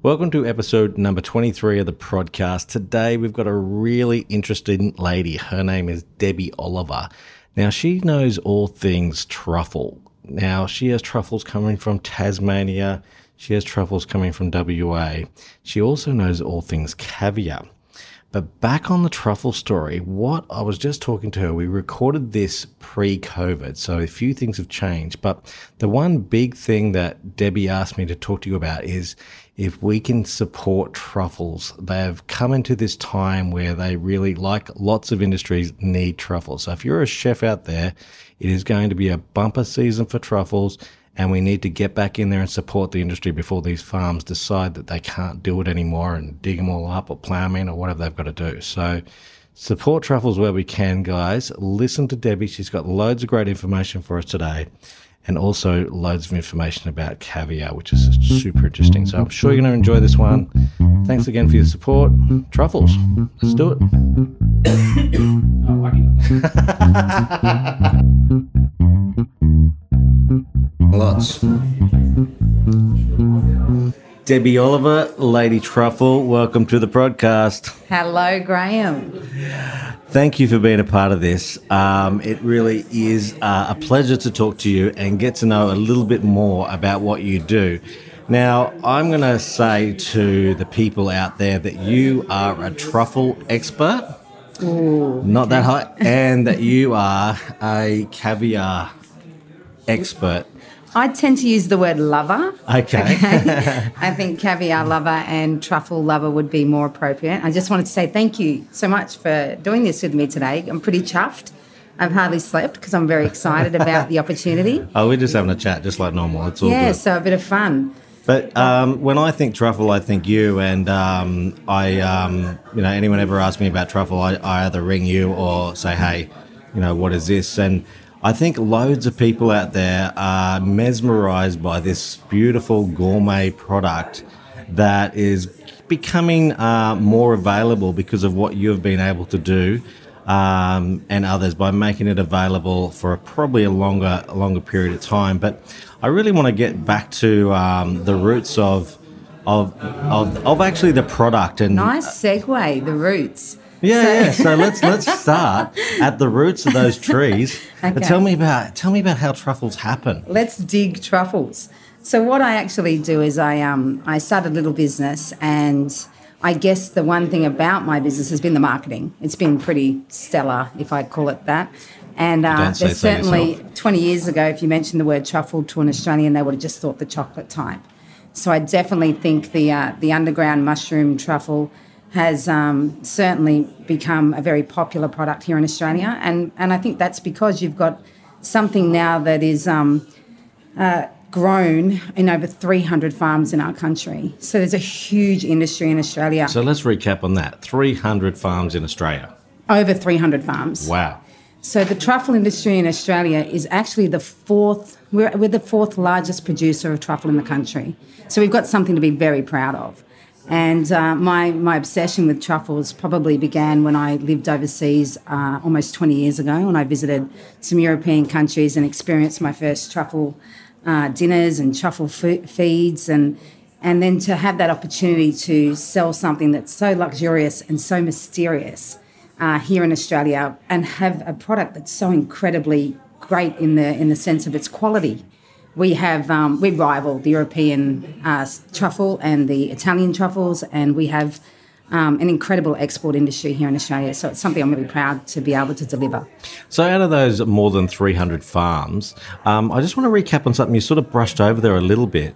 Welcome to episode number 23 of the podcast. Today we've got a really interesting lady. Her name is Debbie Oliver. Now, she knows all things truffle. Now, she has truffles coming from Tasmania. She has truffles coming from WA. She also knows all things caviar. But back on the truffle story, what I was just talking to her, we recorded this pre COVID, so a few things have changed. But the one big thing that Debbie asked me to talk to you about is if we can support truffles. They've come into this time where they really, like lots of industries, need truffles. So if you're a chef out there, it is going to be a bumper season for truffles and we need to get back in there and support the industry before these farms decide that they can't do it anymore and dig them all up or plow them in or whatever they've got to do. So support truffles where we can, guys. Listen to Debbie. She's got loads of great information for us today and also loads of information about caviar, which is super interesting. So I'm sure you're going to enjoy this one. Thanks again for your support. Truffles. Let's do it. Oh, Lots. Debbie Oliver, Lady Truffle, welcome to the podcast. Hello, Graham. Thank you for being a part of this. Um, it really is uh, a pleasure to talk to you and get to know a little bit more about what you do. Now, I'm going to say to the people out there that you are a truffle expert, Ooh, not that high, and that you are a caviar expert. I tend to use the word lover. Okay. I think caviar lover and truffle lover would be more appropriate. I just wanted to say thank you so much for doing this with me today. I'm pretty chuffed. I've hardly slept because I'm very excited about the opportunity. Oh, we're just having a chat, just like normal. It's all Yeah, good. so a bit of fun. But um, when I think truffle, I think you. And um, I, um, you know, anyone ever asks me about truffle, I, I either ring you or say, hey, you know, what is this? And I think loads of people out there are mesmerized by this beautiful gourmet product that is becoming uh, more available because of what you have been able to do. Um, and others by making it available for a, probably a longer, longer period of time. But I really want to get back to um, the roots of, of, of, of actually the product and Nice segue, the roots. Yeah, So- yeah. So let's let's start at the roots of those trees. Okay. tell me about tell me about how truffles happen. Let's dig truffles. So what I actually do is I um I started a little business and I guess the one thing about my business has been the marketing. It's been pretty stellar, if I call it that. And uh, there's so certainly yourself. 20 years ago, if you mentioned the word truffle to an Australian, they would have just thought the chocolate type. So I definitely think the uh, the underground mushroom truffle has um, certainly become a very popular product here in Australia, and and I think that's because you've got something now that is um, uh, grown in over 300 farms in our country. So there's a huge industry in Australia, So let's recap on that. Three hundred farms in Australia. over 300 farms. Wow. So the truffle industry in Australia is actually the fourth. We're, we're the fourth largest producer of truffle in the country. So we've got something to be very proud of. And uh, my my obsession with truffles probably began when I lived overseas uh, almost 20 years ago, when I visited some European countries and experienced my first truffle uh, dinners and truffle feeds, and and then to have that opportunity to sell something that's so luxurious and so mysterious uh, here in Australia and have a product that's so incredibly great in the in the sense of its quality. We have um, we rival the European uh, truffle and the Italian truffles, and we have um, an incredible export industry here in Australia. So it's something I'm really proud to be able to deliver. So out of those more than three hundred farms, um, I just want to recap on something you sort of brushed over there a little bit.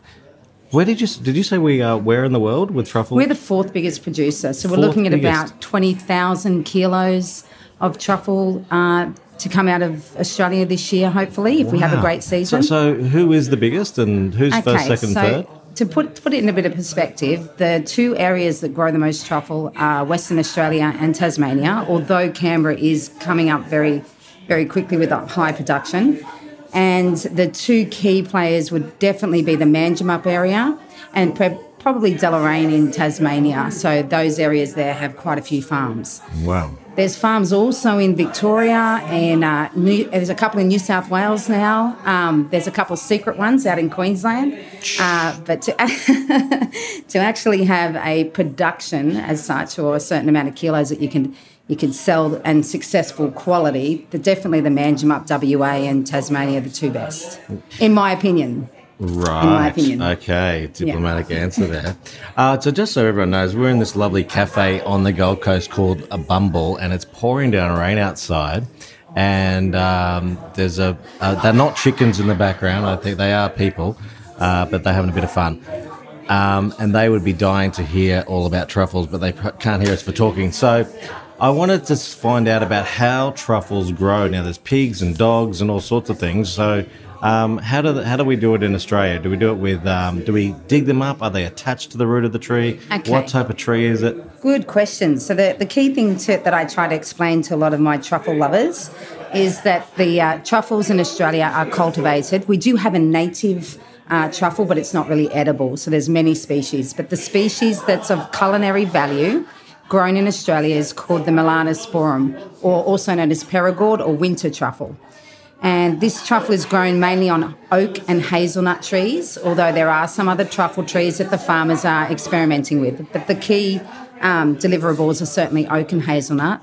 Where did you did you say we are? Where in the world with truffle? We're the fourth biggest producer, so we're looking at biggest. about twenty thousand kilos of truffle. Uh, to come out of Australia this year, hopefully, if we have a great season. so who is the biggest and who's first, second, so third? To put, to put it in a bit of perspective, the two areas that grow the most truffle are Western Australia and Tasmania, although Canberra is coming up very, very quickly with a high production. And the two key players would definitely be the Manjimup area and pre- probably Deloraine in Tasmania. So those areas there have quite a few farms. Wow. There's farms also in Victoria, and uh, New, there's a couple in New South Wales now. Um, there's a couple secret ones out in Queensland. Uh, but to, to actually have a production as such, or a certain amount of kilos that you can you can sell and successful quality, the, definitely the Manjimup WA and Tasmania are the two best, in my opinion. Right. in my opinion. Okay. Diplomatic answer there. Uh, so, just so everyone knows, we're in this lovely cafe on the Gold Coast called a Bumble, and it's pouring down rain outside. And um, there's a, uh, they're not chickens in the background. I think they are people, uh, but they're having a bit of fun. Um, and they would be dying to hear all about truffles, but they can't hear us for talking. So, I wanted to find out about how truffles grow. Now, there's pigs and dogs and all sorts of things. So, um, how do the, how do we do it in Australia? Do we do it with um, do we dig them up? Are they attached to the root of the tree? Okay. What type of tree is it? Good question. So the, the key thing to, that I try to explain to a lot of my truffle lovers is that the uh, truffles in Australia are cultivated. We do have a native uh, truffle, but it's not really edible. So there's many species. But the species that's of culinary value grown in Australia is called the Melanosporum, or also known as Perigord or winter truffle. And this truffle is grown mainly on oak and hazelnut trees, although there are some other truffle trees that the farmers are experimenting with. But the key um, deliverables are certainly oak and hazelnut.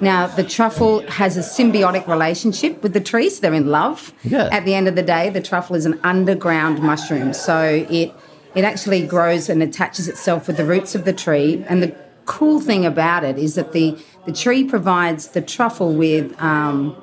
Now, the truffle has a symbiotic relationship with the trees, they're in love. Yeah. At the end of the day, the truffle is an underground mushroom, so it, it actually grows and attaches itself with the roots of the tree. And the cool thing about it is that the, the tree provides the truffle with. Um,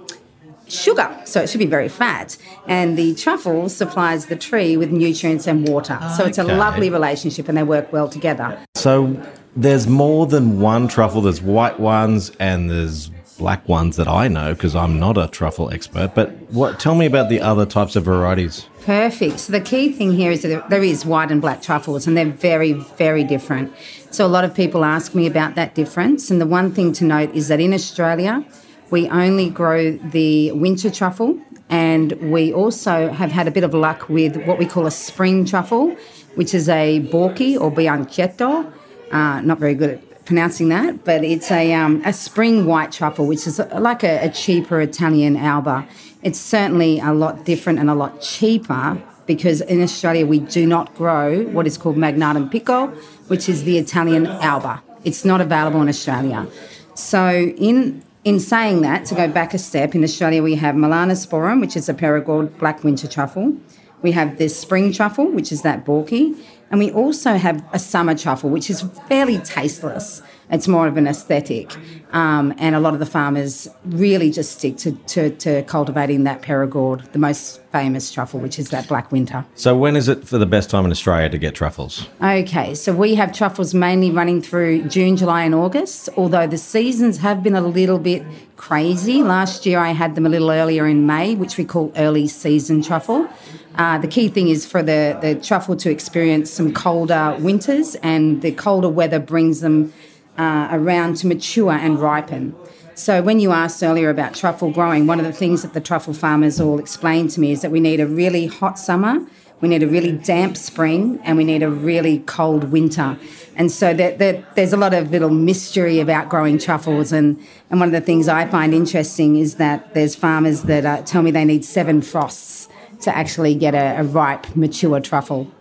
sugar, so it should be very fat. And the truffle supplies the tree with nutrients and water. So it's a lovely relationship and they work well together. So there's more than one truffle. There's white ones and there's black ones that I know because I'm not a truffle expert. But what? Tell me about the other types of varieties. Perfect. So the key thing here is that there is white and black truffles, and they're very, very different. So a lot of people ask me about that difference. And the one thing to note is that in Australia, we only grow the winter truffle, and we also have had a bit of luck with what we call a spring truffle, which is a Borchii or bianchetto. Uh, not very good at pronouncing that, but it's a, um, a spring white truffle, which is like a, a cheaper Italian alba. It's certainly a lot different and a lot cheaper because in Australia we do not grow what is called Magnatum Pico, which is the Italian alba. It's not available in Australia. So in in saying that, to go back a step, in Australia we have Melanosporum, which is a Perigord black winter truffle. We have this spring truffle, which is that Borchii. And we also have a summer truffle, which is fairly tasteless. It's more of an aesthetic. Um, and a lot of the farmers really just stick to, to, to cultivating that Perigord, the most famous truffle, which is that black winter. So when is it for the best time in Australia to get truffles? Okay, so we have truffles mainly running through June, July, and August, although the seasons have been a little bit crazy. Last year I had them a little earlier in May, which we call early season truffle. Uh, the key thing is for the, the truffle to experience some colder winters, and the colder weather brings them uh, around to mature and ripen. So, when you asked earlier about truffle growing, one of the things that the truffle farmers all explained to me is that we need a really hot summer, we need a really damp spring, and we need a really cold winter. And so, that, that, there's a lot of little mystery about growing truffles. And, and one of the things I find interesting is that there's farmers that uh, tell me they need seven frosts to actually get a, a ripe, mature truffle.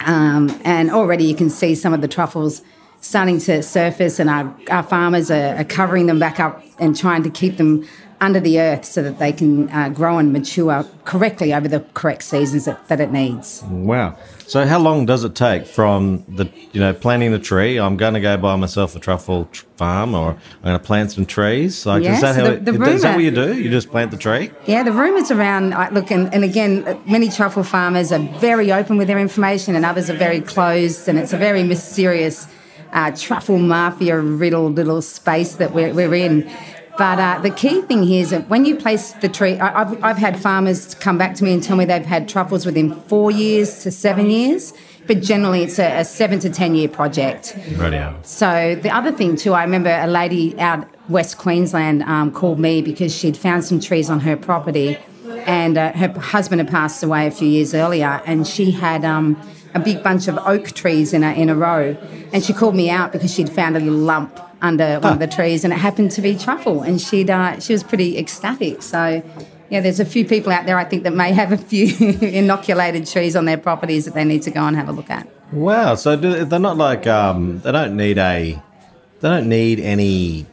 Um, and already you can see some of the truffles starting to surface, and our, our farmers are, are covering them back up and trying to keep them under the earth so that they can uh, grow and mature correctly over the correct seasons that, that it needs. Wow. So how long does it take from the you know planting the tree? I'm going to go buy myself a truffle tr- farm, or I'm going to plant some trees. Like Yeah, is that so how the- it, the is that what you do? You just plant the tree? Yeah, the rumours around, look, and, and again, uh, many truffle farmers are very open with their information and others are very closed, and it's a very mysterious uh, truffle mafia riddled little space that we're, we're in. But uh, the key thing here is that when you place the tree, I, I've, I've had farmers come back to me and tell me they've had truffles within four years to seven years, but generally it's a, a seven to 10 year project. Radio. So the other thing too, I remember a lady out West Queensland um, called me because she'd found some trees on her property, and uh, her husband had passed away a few years earlier, and she had um, a big bunch of oak trees in a, in a row. And she called me out because she'd found a little lump under one of the trees and it happened to be truffle. And she'd, uh, she was pretty ecstatic. So, yeah, there's a few people out there I think that may have a few inoculated trees on their properties that they need to go and have a look at. Wow. So do, they're not like, um, they don't need a, they don't need any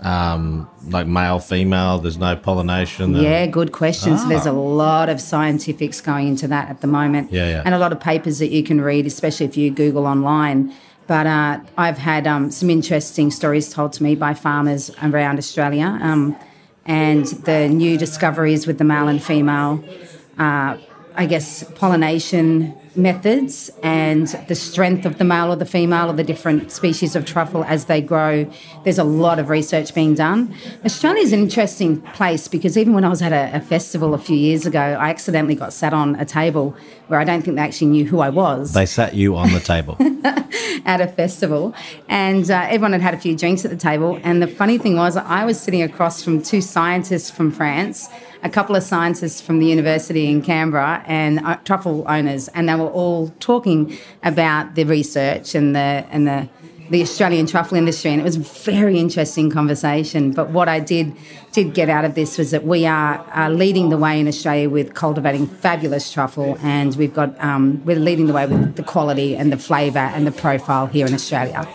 um, like male, female. There's no pollination. Yeah, good questions. Ah. There's a lot of scientifics going into that at the moment. Yeah, yeah. And a lot of papers that you can read, especially if you Google online. But uh, I've had um, some interesting stories told to me by farmers around Australia. Um, and the new discoveries with the male and female, uh, I guess, pollination methods and the strength of the male or the female or the different species of truffle as they grow. There's a lot of research being done. Australia is an interesting place because even when I was at a, a, festival a few years ago, I accidentally got sat on a table where I don't think they actually knew who I was. They sat you on the table at a festival, and uh, everyone had had a few drinks at the table. And the funny thing was, I was sitting across from two scientists from France a couple of scientists from the university in Canberra and uh, truffle owners, and they were all talking about the research and the and the the Australian truffle industry, and it was a very interesting conversation. But what I did did get out of this was that we are, leading the way in Australia with cultivating fabulous truffle, and we've got um, we're leading the way with the quality and the flavour and the profile here in Australia.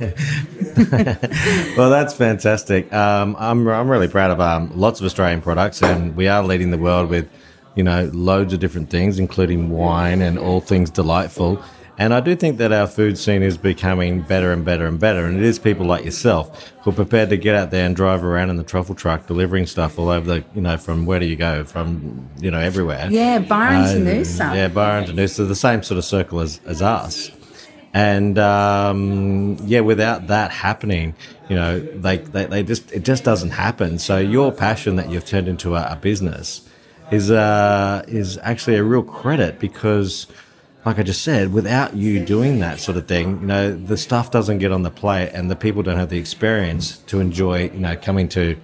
well, that's fantastic. Um, I'm, I'm really proud of um, lots of Australian products, and we are leading the world with, you know, loads of different things, including wine and all things delightful. And I do think that our food scene is becoming better and better and better. And it is people like yourself who are prepared to get out there and drive around in the truffle truck delivering stuff all over the, you know, from where do you go? From, you know, everywhere. Yeah, Byron uh, to Noosa. Yeah, Byron to Noosa, the same sort of circle as, as us. And um, yeah, without that happening, you know, they, they, they, just it just doesn't happen. So your passion that you've turned into a, a business is uh, is actually a real credit because, like I just said, without you doing that sort of thing, you know, the stuff doesn't get on the plate, and the people don't have the experience to enjoy, you know, coming to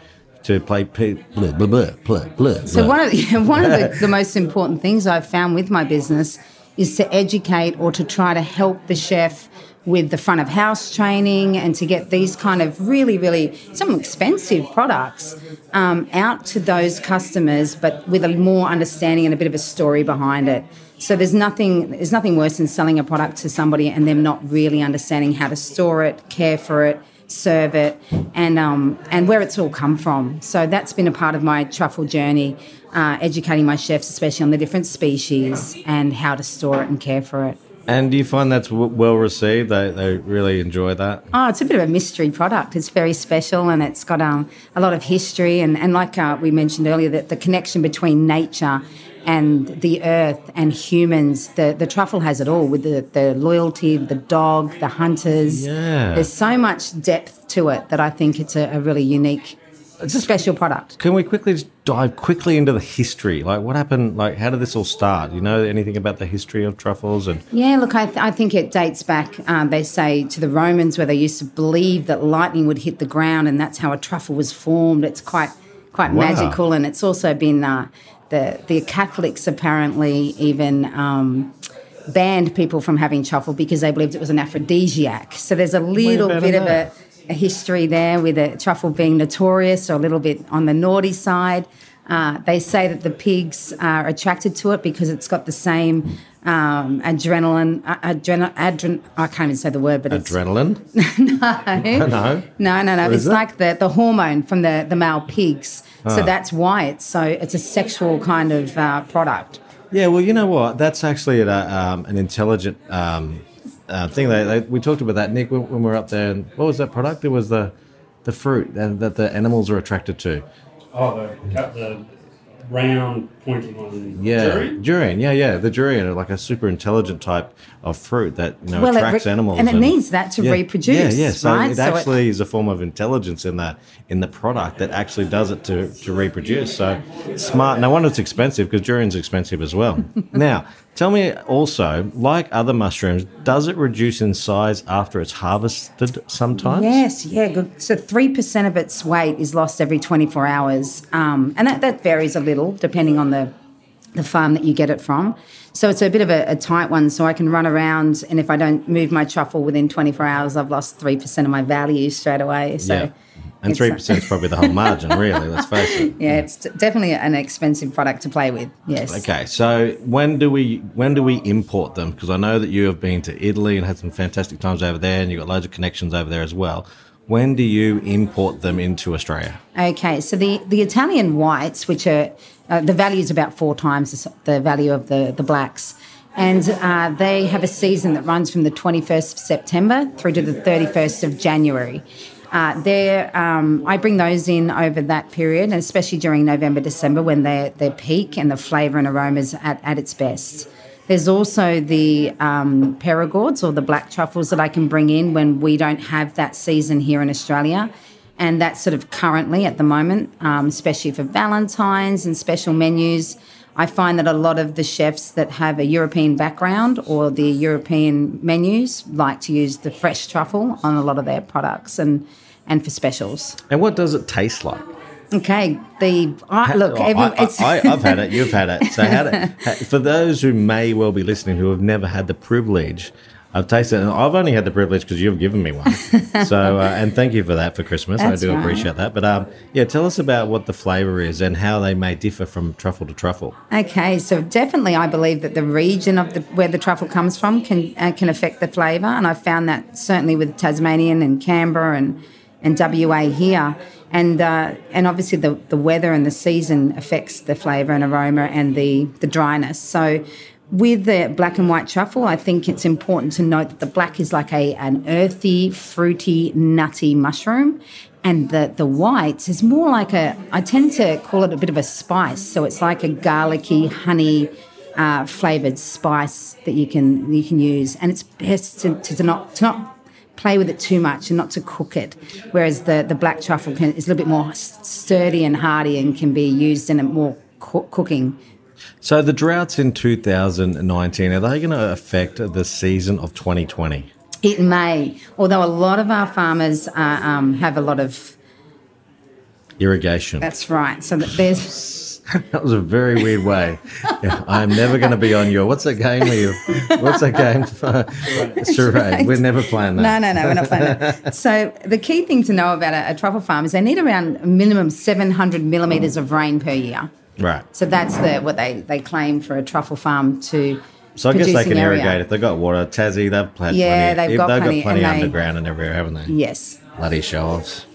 to play blah, blah, blah, blah, blah. So one of the, one of the, the most important things I've found with my business is to educate or to try to help the chef with the front of house training and to get these kind of really, really some expensive products um, out to those customers, but with a more understanding and a bit of a story behind it. So there's nothing there's nothing worse than selling a product to somebody and them not really understanding how to store it, care for it, serve it, and um, and where it's all come from. So that's been a part of my truffle journey uh, educating my chefs, especially on the different species and how to store it and care for it. And do you find that's w- well received? They, they really enjoy that? Oh, it's a bit of a mystery product. It's very special and it's got um, a lot of history. And, and like uh, we mentioned earlier, that the connection between nature and the earth and humans, the, the truffle has it all with the, the loyalty, the dog, the hunters. Yeah. There's so much depth to it that I think it's a, a really unique it's a special product. Can we quickly just dive quickly into the history? Like, what happened? Like, how did this all start? You know anything about the history of truffles? And yeah, look, I, th- I think it dates back. Um, they say to the Romans, where they used to believe that lightning would hit the ground, and that's how a truffle was formed. It's quite quite wow. magical, and it's also been uh, the the Catholics apparently even. Um, banned people from having truffle because they believed it was an aphrodisiac. So there's a little bit of a a history there with a truffle being notorious or a little bit on the naughty side. Uh, they say that the pigs are attracted to it because it's got the same um, adrenaline. Uh, adren- adren- I can't even say the word, but adrenaline. no, no, no, no, no. It's like the, the hormone from the, the male pigs. Oh. So that's why it's so. It's a sexual kind of uh, product. Yeah, well, you know what? That's actually a, um, an intelligent um, uh, thing. They, they, we talked about that, Nick, when, when, we were up there. And what was that product? It was the the fruit that, that the animals are attracted to. Oh, the, the round pointy one. Yeah, durian? durian. Yeah, yeah, the durian, are like a super intelligent type of fruit that you know well, attracts re- animals, and it and, needs that to yeah, reproduce. Yeah, yeah. So right? it so actually it, is a form of intelligence in that in the product that actually does it to to reproduce. So smart. No wonder it's expensive because durian's expensive as well. now, tell me also, like other mushrooms, does it reduce in size after it's harvested? Sometimes. Yes. Yeah. Good. So three percent of its weight is lost every twenty four hours, um, and that, that varies a little depending on the the farm that you get it from. So it's a bit of a, a, tight one. So I can run around, and if I don't move my truffle within 24 hours, I've lost 3% of my value straight away. So. Yeah. And three percent is probably the whole margin, really. Let's face it. Yeah, it's definitely an expensive product to play with. Yes. Okay, so when do we when do we import them? Because I know that you have been to Italy and had some fantastic times over there, and you've got loads of connections over there as well. When do you import them into Australia? Okay, so the the Italian whites, which are uh, the value is about four times the value of the, the blacks. And uh, they have a season that runs from the 21st of September through to the 31st of January. Uh, um, I bring those in over that period, especially during November, December when they they peak and the flavour and aromas at, at its best. There's also the um, Perigords or the black truffles that I can bring in when we don't have that season here in Australia and that's sort of currently at the moment, um, especially for Valentine's and special menus. I find that a lot of the chefs that have a European background or the European menus like to use the fresh truffle on a lot of their products and, and for specials. And what does it taste like? Okay, the uh, look. Every, I, I, have had it. You've had it. So, how to, for those who may well be listening who have never had the privilege I've tasted and I've only had the privilege because you've given me one. so, uh, and thank you for that for Christmas. That's I do right. appreciate that. But um, yeah, tell us about what the flavour is and how they may differ from truffle to truffle. Okay, so definitely, I believe that the region of the where the truffle comes from can uh, can affect the flavour, and I've found that certainly with Tasmanian and Canberra and and WA here. And uh, and obviously the, the weather and the season affects the flavour and aroma and the, the dryness. So with the black and white truffle, I think it's important to note that the black is like a an earthy, fruity, nutty mushroom, and the the white is more like a. I tend to call it a bit of a spice, so it's like a garlicky, honey. Uh, flavored spice that you can you can use, and it's best to, to, not to not play with it too much and not to cook it. Whereas the the black truffle can, is a little bit more sturdy and hardy and can be used in a more co- cooking so the droughts in 2019 are they going to affect the season of 2020? It may, although a lot of our farmers uh, um, have a lot of irrigation. That's right. So that there's. that was a very weird way. Yeah, I'm never going to be on your. What's that game? You, what's that game? Charade. We're never playing that. No, no, no, we're not playing that. So the key thing to know about a, a truffle farm is they need around a minimum 700 millimetres of rain per year. Right. So that's the what they, they claim for a truffle farm to. So I guess they can area. irrigate if they've got water. Tassie, they've plenty. Yeah, they've got they've plenty, got plenty underground and everywhere, haven't they? Yes. Bloody show offs.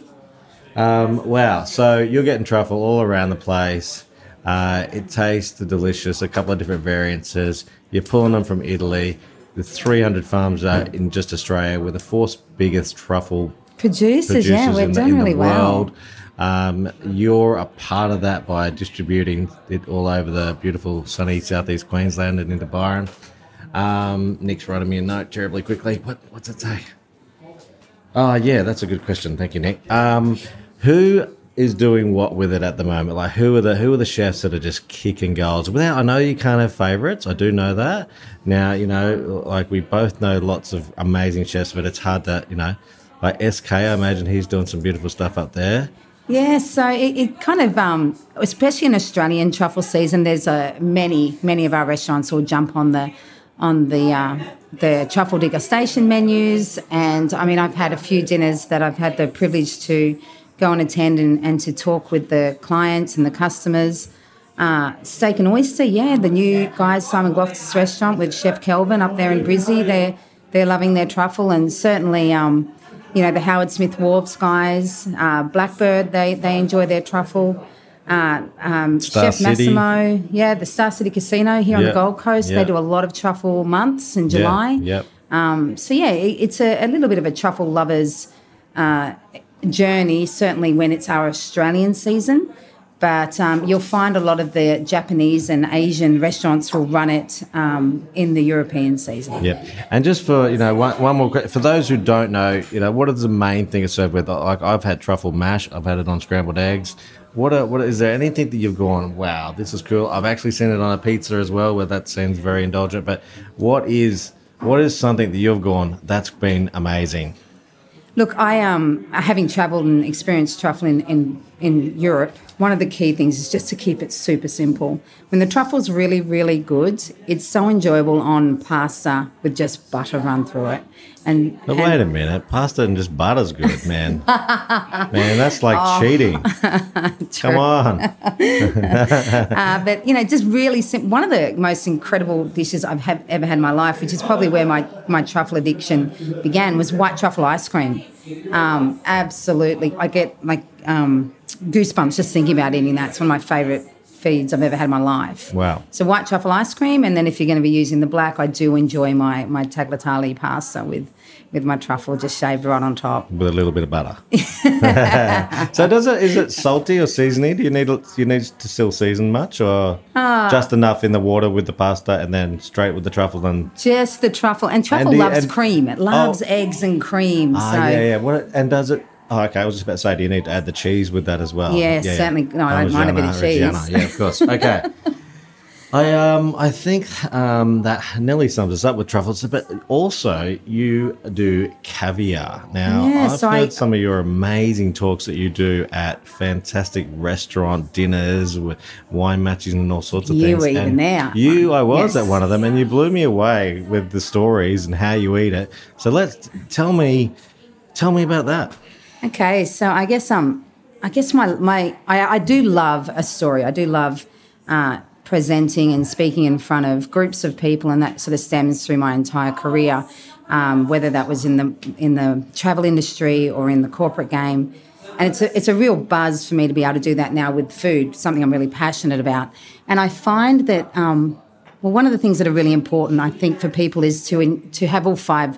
Um, wow. So you're getting truffle all around the place. Uh, it tastes delicious. A couple of different variances. You're pulling them from Italy. The 300 farms are in just Australia. We're the fourth biggest truffle producers. producers yeah, we're doing really well. Um, you're a part of that by distributing it all over the beautiful sunny southeast Queensland and into Byron. Um, Nick's writing me a note terribly quickly. What what's it say? Oh yeah, that's a good question. Thank you, Nick. Um, who is doing what with it at the moment? Like who are the who are the chefs that are just kicking goals? Without I know you can't have favourites. I do know that. Now you know, like we both know lots of amazing chefs, but it's hard to you know. Like SK, I imagine he's doing some beautiful stuff up there. Yeah, so it, it kind of, um, especially in Australian truffle season, there's a many many of our restaurants will jump on the on the uh, the truffle degustation menus, and I mean I've had a few dinners that I've had the privilege to go and attend and, and to talk with the clients and the customers. Uh, steak and oyster, yeah, the new guys Simon Gloftis restaurant with Chef Kelvin up there in Brizzy, they're they're loving their truffle, and certainly. Um, you know, the Howard Smith Wharfs guys, uh, Blackbird, they, they enjoy their truffle. Uh, um, Chef City. Massimo, yeah, the Star City Casino here on the Gold Coast, they do a lot of truffle months in July. Yep. Um, so, yeah, it, it's a, a, little bit of a truffle lover's uh, journey, certainly when it's our Australian season but um, you'll find a lot of the Japanese and Asian restaurants will run it um, in the European season. Yep. And just for you know one, one more for those who don't know, you know what is the main thing it's served with? Like I've had truffle mash, I've had it on scrambled eggs. What what is there anything that you've gone? Wow, this is cool. I've actually seen it on a pizza as well, where that seems very indulgent. But what is what is something that you've gone? That's been amazing. Look, I um, having travelled and experienced truffle in, in, in Europe, one of the key things is just to keep it super simple. When the truffle's really, really good, it's so enjoyable on pasta with just butter run through it. And, But and wait a minute, pasta and just butter's good, man. man, that's like Oh. cheating. Come on. Uh, but you know, just really sim- one of the most incredible dishes I've have, ever had in my life, which is probably where my, my truffle addiction began, was white truffle ice cream. Um, absolutely, I get like um, goosebumps just thinking about eating that. It's one of my favourite feeds I've ever had in my life. Wow. So white truffle ice cream, and then if you're going to be using the black, I do enjoy my my tagliatelle pasta with with my truffle just shaved right on top. With a little bit of butter. so does it is it salty or seasony? Do you need you need to still season much or Ah. just enough in the water with the pasta and then straight with the truffle and Just the truffle, and truffle you- loves and- cream. It loves Oh. eggs and cream. Ah, so yeah, yeah. What and does it? Oh, okay. I was just about to say, do you need to add the cheese with that as well? Yes, certainly. No, I don't mind a bit of cheese. Reggiano. Yeah, of course. Okay. I um I think um that Nelly sums us up with truffles, but also you do caviar. Now Yeah, I've so heard I- some of your amazing talks that you do at fantastic restaurant dinners with wine matches and all sorts of You things. were even And there. You, I was Yes. at one of them, and you blew me away with the stories and how you eat it. So let's tell me, tell me about that. Okay, so I guess um, I guess my my I, I do love a story. I do love uh, presenting and speaking in front of groups of people, and that sort of stems through my entire career. Um, whether that was in the in the travel industry or in the corporate game, and it's a, it's a real buzz for me to be able to do that now with food, something I'm really passionate about. And I find that um, well, one of the things that are really important, I think, for people is to in, to have all five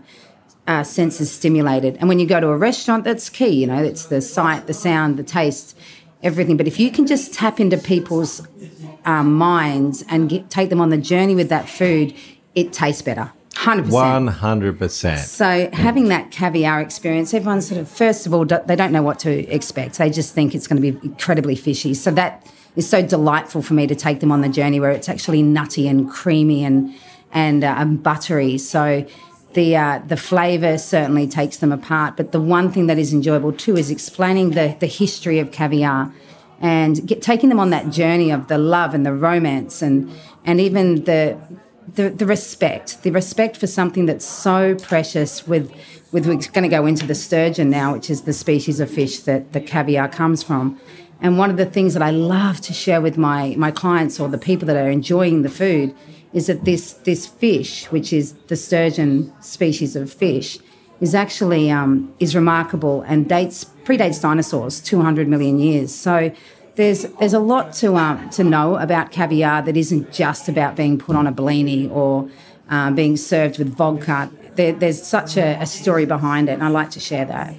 uh, senses stimulated. And when you go to a restaurant, that's key. You know, it's the sight, the sound, the taste, everything. But if you can just tap into people's um, minds and get, take them on the journey with that food, it tastes better. Hundred percent. One hundred percent. So having that caviar experience, everyone sort of first of all they don't know what to expect. They just think it's going to be incredibly fishy. So that is so delightful for me to take them on the journey where it's actually nutty and creamy and and, uh, and buttery. So the uh, the flavour certainly takes them apart. But the one thing that is enjoyable too is explaining the the history of caviar and get, taking them on that journey of the love and the romance and and even the the, the respect, the respect for something that's so precious. With with we're going to go into the sturgeon now, which is the species of fish that the caviar comes from. And one of the things that I love to share with my my clients or the people that are enjoying the food is that this this fish, which is the sturgeon species of fish, is actually um, is remarkable and dates predates dinosaurs, two hundred million years. So there's there's a lot to um, to know about caviar that isn't just about being put on a blini or uh, being served with vodka. There, there's such a, a story behind it, and I like to share that.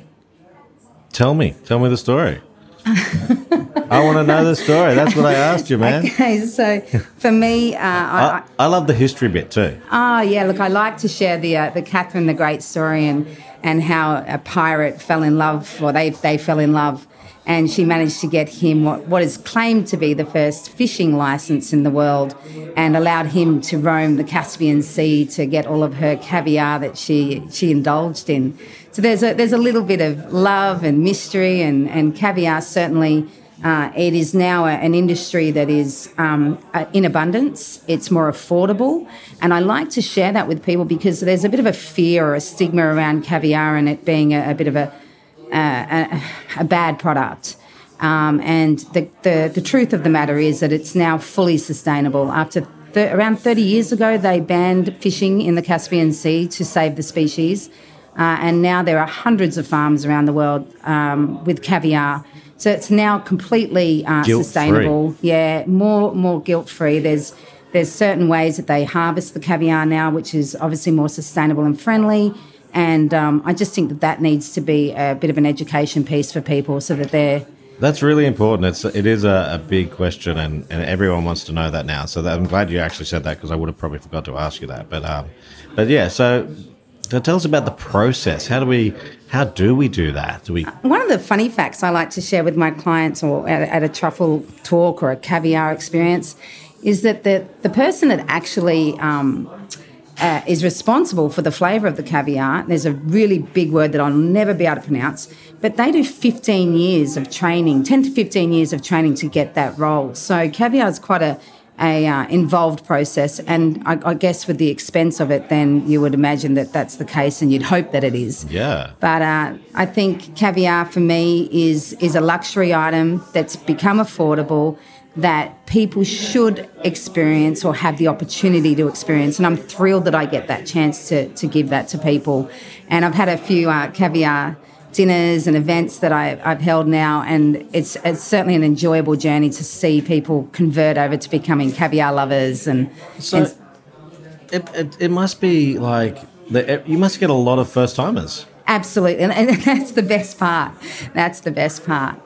Tell me, tell me the story. I want to know the story. That's what I asked you, man. Okay, so for me, uh, I, I, I love the history bit too. Oh yeah, look, I like to share the uh, the Catherine the Great story and and how a pirate fell in love, or they they fell in love, and she managed to get him what, what is claimed to be the first fishing license in the world, and allowed him to roam the Caspian Sea to get all of her caviar that she she indulged in. So there's a there's a little bit of love and mystery, and and caviar certainly. Uh, it is now a, an industry that is um, in abundance. It's more affordable. And I like to share that with people because there's a bit of a fear or a stigma around caviar and it being a, a bit of a, a, a bad product. Um, and the, the, the truth of the matter is that it's now fully sustainable. After th- around 30 years ago, they banned fishing in the Caspian Sea to save the species. Uh, and now there are hundreds of farms around the world um, with caviar. So it's now completely uh, sustainable. Yeah, more more guilt free. There's there's certain ways that they harvest the caviar now, which is obviously more sustainable and friendly. And um, I just think that that needs to be a bit of an education piece for people, so that they're That's really important. It's it is a, a big question, and, and everyone wants to know that now. So that, I'm glad you actually said that because I would have probably forgot to ask you that. But um, but yeah. So, so tell us about the process. How do we how do we do that? Do we One of the funny facts I like to share with my clients or at, at a truffle talk or a caviar experience is that the, the person that actually um, uh, is responsible for the flavour of the caviar. There's a really big word that I'll never be able to pronounce, but they do 15 years of training, 10 to 15 years of training to get that role. So caviar is quite a a uh, involved process, and I, I, guess with the expense of it, then you would imagine that that's the case, and you'd hope that it is. Yeah. But uh, I think caviar for me is is a luxury item that's become affordable that people should experience or have the opportunity to experience. And I'm thrilled that I get that chance to, to give that to people. And I've had a few uh, caviar dinners and events that I, have held now, and it's, it's certainly an enjoyable journey to see people convert over to becoming caviar lovers. And so, and, it, it, it, must be like the, you must get a lot of first timers. Absolutely, and, and that's the best part. That's the best part.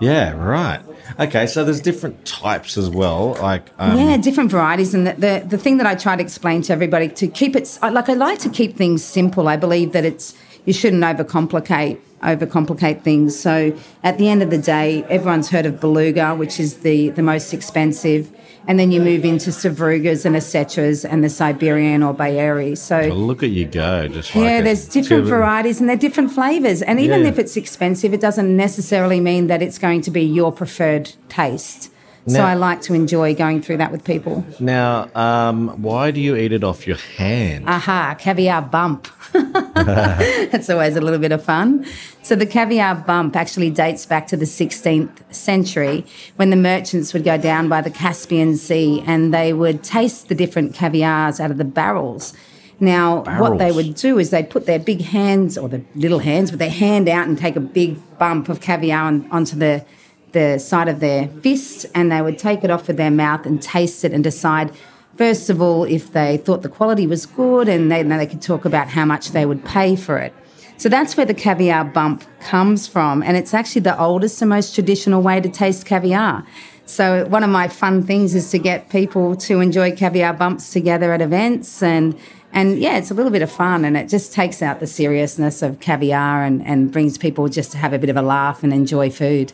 Yeah, right. Okay, so there's different types as well, like um... yeah, different varieties. And the, the, the thing that I try to explain to everybody to keep it like I like to keep things simple. I believe that it's you shouldn't overcomplicate overcomplicate things. So at the end of the day, everyone's heard of beluga, which is the the most expensive and then you move into Sevrugas and Ossetras and the Siberian or Baerii. So look at you go, just yeah. Like there's different varieties and they're different flavors, and even yeah. if it's expensive, it doesn't necessarily mean that it's going to be your preferred taste. Now, so I like to enjoy going through that with people. Now, um, why do you eat it off your hand? Aha, caviar bump. That's always a little bit of fun. So the caviar bump actually dates back to the 16th century when the merchants would go down by the Caspian Sea and they would taste the different caviars out of the barrels. Now, barrels. what they would do is they'd put their big hands, or the little hands, with their hand out and take a big bump of caviar on, onto the the side of their fist and they would take it off with their mouth and taste it and decide first of all if they thought the quality was good and then they could talk about how much they would pay for it so that's where the caviar bump comes from and it's actually the oldest and most traditional way to taste caviar so one of my fun things is to get people to enjoy caviar bumps together at events and and yeah, it's a little bit of fun and it just takes out the seriousness of caviar and, and brings people just to have a bit of a laugh and enjoy food.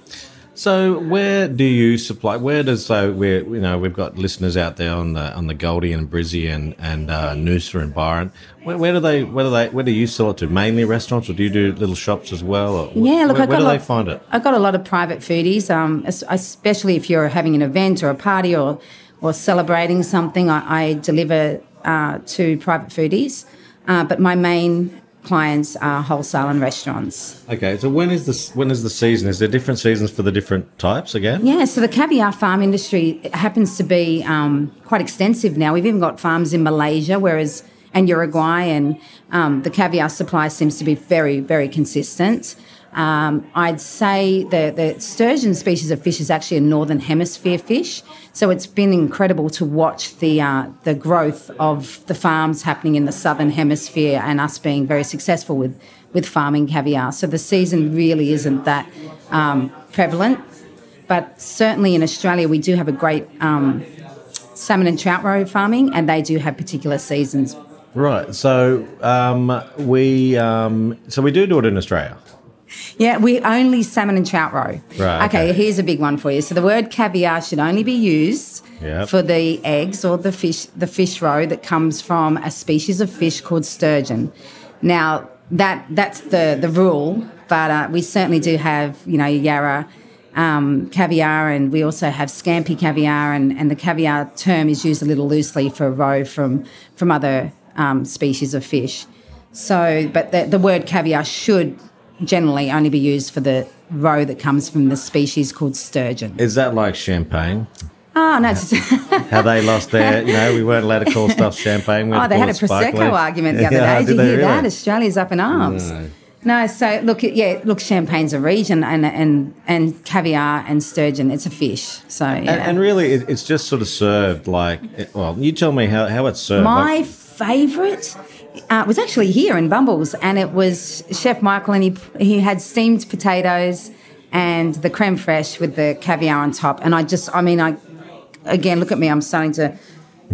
So where do you supply? Where does so we you know we've got listeners out there on the on the Goldie and Brizzy and and uh, Noosa and Byron. Where, where, do they where do they where do you sell it to? Mainly restaurants, or do you do little shops as well? Or yeah, look, where, where do lot, they find it? I've got a lot of private foodies, um, especially if you're having an event or a party or or celebrating something. I, I deliver uh, to private foodies, uh, but my main clients are wholesale and restaurants. Okay, so when is this? When is the season? Is there different seasons for the different types again? Yeah, so the caviar farm industry happens to be um, quite extensive now. We've even got farms in Malaysia, whereas and Uruguay, and um, the caviar supply seems to be very, very consistent. Um, I'd say the, the sturgeon species of fish is actually a northern hemisphere fish, so it's been incredible to watch the uh, the growth of the farms happening in the southern hemisphere and us being very successful with with farming caviar. So the season really isn't that um, prevalent, but certainly in Australia we do have a great um, salmon and trout roe farming, and they do have particular seasons. Right. So um, we um, so we do do it in Australia. Yeah, we only salmon and trout roe. Right. Okay, okay, here's a big one for you. So the word caviar should only be used yep. for the eggs or the fish, the fish roe that comes from a species of fish called sturgeon. Now that that's the the rule, but uh, we certainly do have you know Yarra. Um, caviar, and we also have scampi caviar, and, and the caviar term is used a little loosely for roe from from other um, species of fish. So, but the, the word caviar should generally only be used for the roe that comes from the species called sturgeon. Is that like champagne? Oh, no. How they lost their, you know, we weren't allowed to call stuff champagne. oh, they had a Prosecco argument the other yeah, day. Did, you hear really? that? Australia's up in arms. No. no. so look, yeah, look, champagne's a region, and and and caviar and sturgeon, it's a fish. So yeah. and, and really, it, it's just sort of served like. Well, you tell me how how it's served. My like, favourite uh, was actually here in Bumbles, and it was Chef Michael, and he he had steamed potatoes and the creme fraiche with the caviar on top. And I just, I mean, I again look at me, I'm starting to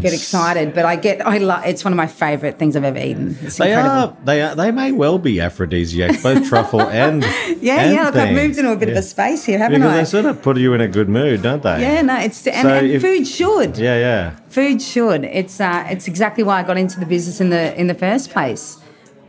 get excited, but I get I love. It's one of my favourite things I've ever eaten. It's They incredible. are. They are. They may well be aphrodisiacs, both truffle and Yeah, and yeah. Look, I've moved into a bit of a space here, haven't because I? they sort of put you in a good mood, don't they? yeah, no, it's and, So and if- food should. Yeah, yeah. Food should. It's uh, it's exactly why I got into the business in the in the first place,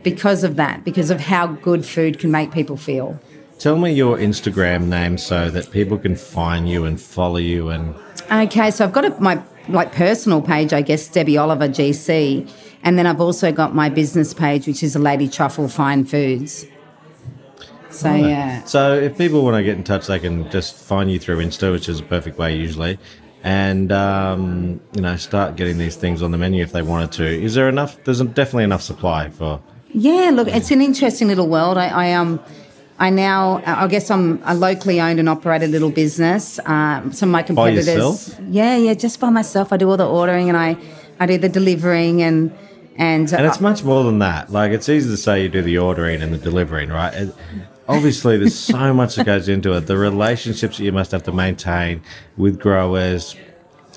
because of that, because of how good food can make people feel. Tell me your Instagram name so that people can find you and follow you and Okay, so I've got a, my like personal page, I guess, Debbie Oliver GC, and then I've also got my business page, which is a Lady Truffle Fine Foods. So yeah, So if people want to get in touch, they can just find you through Insta, which is a perfect way usually, and um, you know start getting these things on the menu if they wanted to. Is there enough? There's definitely enough supply for. yeah. Look, it's an interesting little world. I, I um. I now, I guess I'm a locally owned and operated little business. Um, some of my competitors, yourself? yeah, yeah, just by myself. I do all the ordering and I, I do the delivering and and, And it's much more than that. Like it's easy to say you do the ordering and the delivering, right? It, obviously, there's so much that goes into it. The relationships that you must have to maintain with growers.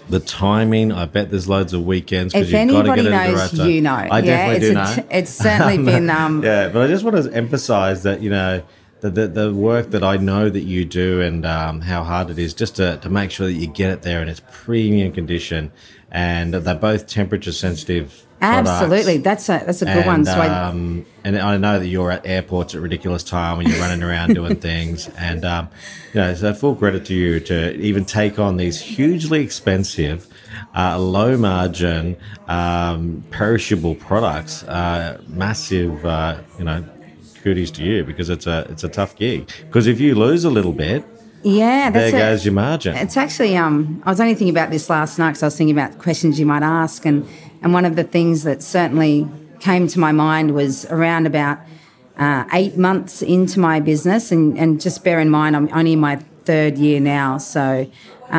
The timing, I bet there's loads of weekends because If you've got to anybody get knows, right you know. I Yeah, definitely it's do a know. it's certainly been, um, yeah, but I just want to emphasize that you know the the, the work that I know that you do and um, how hard it is just to, to make sure that you get it there in its premium condition, and they're both temperature sensitive. products. absolutely, that's a that's a good one. And, So I, um, and I know that you're at airports at ridiculous time when you're running around doing things, and um, you know, so full credit to you to even take on these hugely expensive, uh, low margin, um, perishable products. Uh, massive, uh, you know, kudos to you because it's a it's a tough gig. Because if you lose a little bit, yeah, there a- goes your margin. It's actually, um, I was only thinking about this last night because I was thinking about questions you might ask, and and one of the things that certainly came to my mind was around about uh, eight months into my business, and and just bear in mind I'm only in my third year now, so.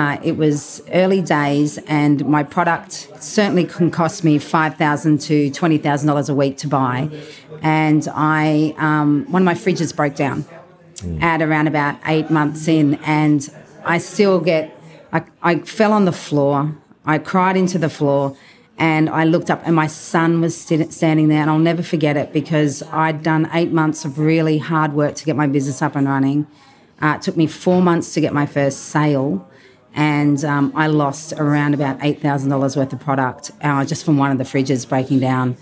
Uh, it was early days, and my product certainly can cost me five thousand to twenty thousand dollars a week to buy. And I, um, one of my fridges broke down, at around about eight months in, and I still get, I, I fell on the floor, I cried into the floor, and I looked up, and my son was st- standing there, and I'll never forget it because I'd done eight months of really hard work to get my business up and running. Uh, it took me four months to get my first sale. And um, I lost around about eight thousand dollars worth of product uh, just from one of the fridges breaking down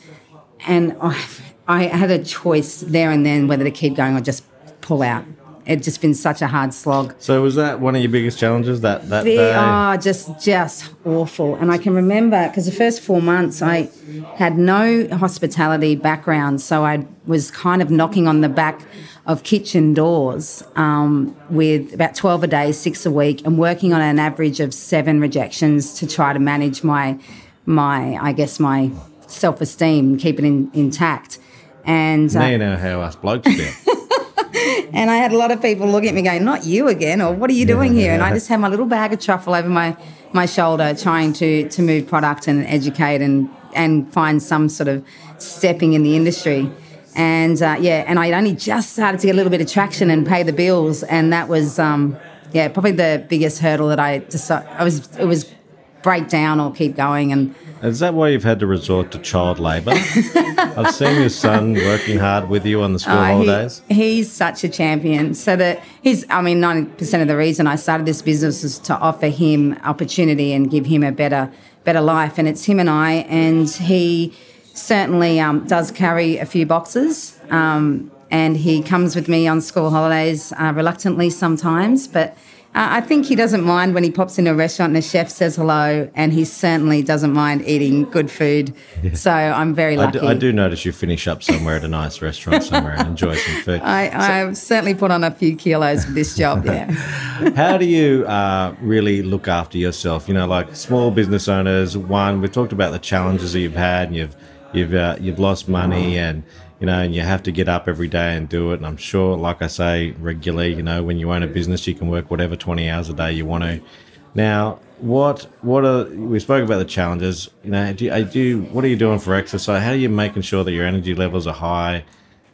and I, I had a choice there and then whether to keep going or just pull out. It'd just been such a hard slog. so was that one of your biggest challenges that that They day? are just just awful. And I can remember because the first four months I had no hospitality background, so I was kind of knocking on the back of kitchen doors um, with about twelve a day, six a week, and working on an average of seven rejections to try to manage my my I guess my self esteem, keep it in, intact. And uh, now you know how us blokes feel. And I had a lot of people looking at me going, "Not you again," or "What are you doing here?" And I just had my little bag of truffle over my my shoulder, trying to to move product and educate and and find some sort of stepping in the industry. And uh, yeah, and I had only just started to get a little bit of traction and pay the bills, and that was um, yeah probably the biggest hurdle that I decided. I was it was break down or keep going and. Is that why you've had to resort to child labour? I've seen your son working hard with you on the school Oh, he- holidays. he's such a champion. So that he's, I mean, ninety percent of the reason I started this business is to offer him opportunity and give him a better, better life. And it's him and I, and he certainly um, does carry a few boxes. Um, and he comes with me on school holidays uh, reluctantly sometimes, but. Uh, I think he doesn't mind when he pops into a restaurant and the chef says hello, and he certainly doesn't mind eating good food. So I'm very I lucky. do, I do notice you finish up somewhere at a nice restaurant somewhere and enjoy some food. I, I've certainly put on a few kilos with this job, yeah. How do you uh, really look after yourself? You know, like small business owners. One, we've talked about the challenges that you've had, and you've you've uh, you've lost money, and you know, and you have to get up every day and do it. And I'm sure, like I say regularly, you know, when you own a business, you can work whatever 20 hours a day you want to. Now, what what are we spoke about the challenges? You know, do, you- do what are you doing for exercise? How are you making sure that your energy levels are high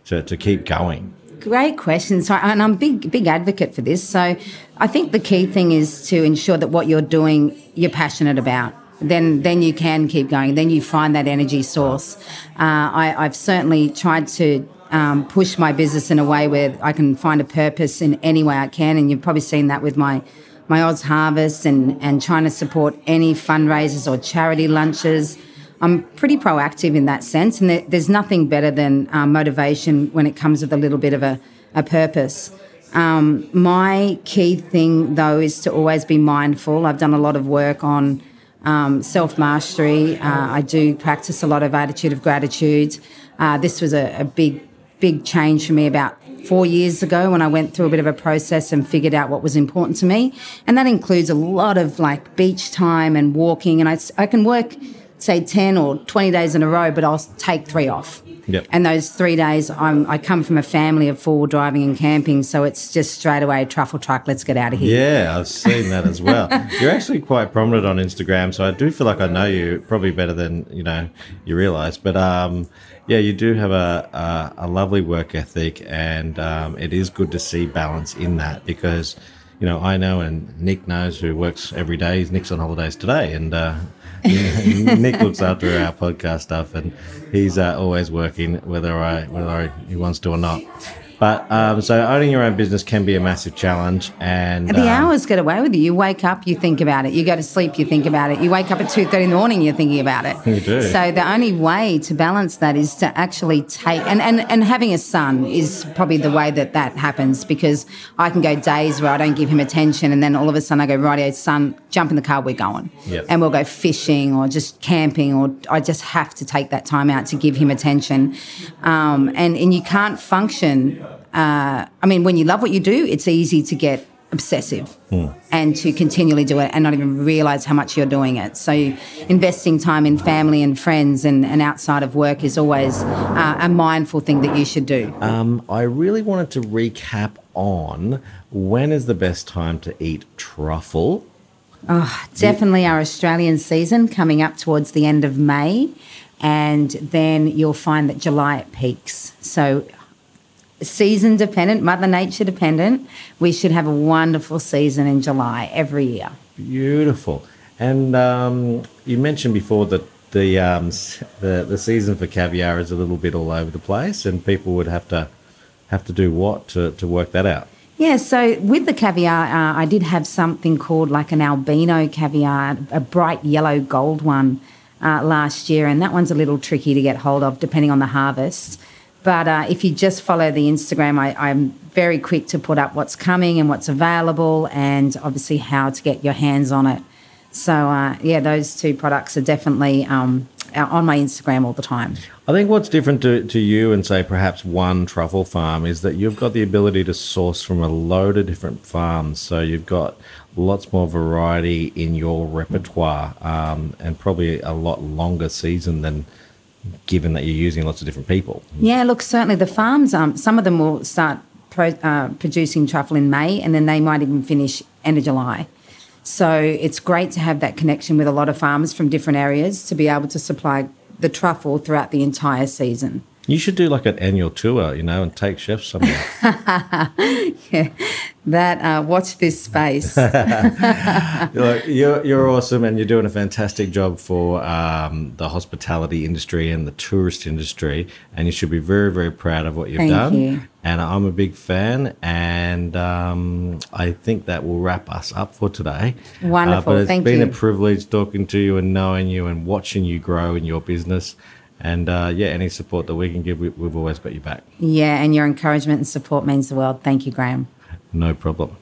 to, to keep going? Great question. So, and I'm big, big advocate for this. So, I think the key thing is to ensure that what you're doing, you're passionate about. Then then you can keep going. Then you find that energy source. Uh, I, I've certainly tried to um, push my business in a way where I can find a purpose in any way I can, and you've probably seen that with my my Oz Harvest and and trying to support any fundraisers or charity lunches. I'm pretty proactive in that sense, and there, there's nothing better than um, motivation when it comes with a little bit of a, a purpose. Um, my key thing, though, is to always be mindful. I've done a lot of work on um, self mastery. Uh, I do practice a lot of attitude of gratitude. Uh, this was a, a, big, big change for me about four years ago when I went through a bit of a process and figured out what was important to me. And that includes a lot of like beach time and walking. And I, I can work, say, 10 or 20 days in a row, but I'll take three off. Yep. And those three days, I'm, I come from a family of four driving and camping, so it's just straight away truffle truck. Let's get out of here. Yeah, I've seen that as well. You're actually quite prominent on Instagram, so I do feel like I know you probably better than you know you realise. But um, yeah, you do have a a, a lovely work ethic, and um, it is good to see balance in that because you know I know and Nick knows who works every day. Nick's on holidays today, and. Uh, Nick looks after our podcast stuff, and he's uh, always working, whether I whether I, he wants to or not. But um, so owning your own business can be a massive challenge, and the um, hours get away with you. You wake up, you think about it. You go to sleep, you think about it. You wake up at two thirty in the morning, you're thinking about it. You do. So the only way to balance that is to actually take and, and and having a son is probably the way that that happens because I can go days where I don't give him attention, and then all of a sudden I go, rightio, son, jump in the car, we're going, Yep. and we'll go fishing or just camping, or I just have to take that time out to give him attention, um, and and you can't function uh, I mean, when you love what you do, it's easy to get obsessive and to continually do it and not even realize how much you're doing it. So, investing time in family and friends and, and outside of work is always uh, a mindful thing that you should do. Um, I really wanted to recap on when is the best time to eat truffle. Definitely our Australian season coming up towards the end of May. And then you'll find that July it peaks. So, season dependent, Mother Nature dependent, we should have a wonderful season in July every year. Beautiful. And um, you mentioned before that the, um, the the season for caviar is a little bit all over the place, and people would have to have to do what to, to work that out. Yeah, so with the caviar, uh, I did have something called like an albino caviar, a bright yellow gold one uh, last year, and that one's a little tricky to get hold of depending on the harvest. But uh, if you just follow the Instagram, I, I'm very quick to put up what's coming and what's available, and obviously how to get your hands on it. So uh, yeah, those two products are definitely um, on my Instagram all the time. I think what's different to, to you and say perhaps one truffle farm is that you've got the ability to source from a load of different farms. So you've got lots more variety in your repertoire um, and probably a lot longer season than given that you're using lots of different people. Yeah, look, certainly the farms, um, some of them will start pro, uh, producing truffle in May and then they might even finish end of July. So it's great to have that connection with a lot of farmers from different areas to be able to supply the truffle throughout the entire season. You should do like an annual tour, you know, and take chefs somewhere. Yeah, that, uh, watch this space. Look, you're, you're awesome and you're doing a fantastic job for um, the hospitality industry and the tourist industry. And you should be very, very proud of what you've Thank done. you. And I'm a big fan. And um, I think that will wrap us up for today. Wonderful, Uh, but it's Thank been you. a privilege talking to you and knowing you and watching you grow in your business. And uh, yeah, any support that we can give, we, we've always got your back. yeah, and your encouragement and support means the world. Thank you, Graham. No problem.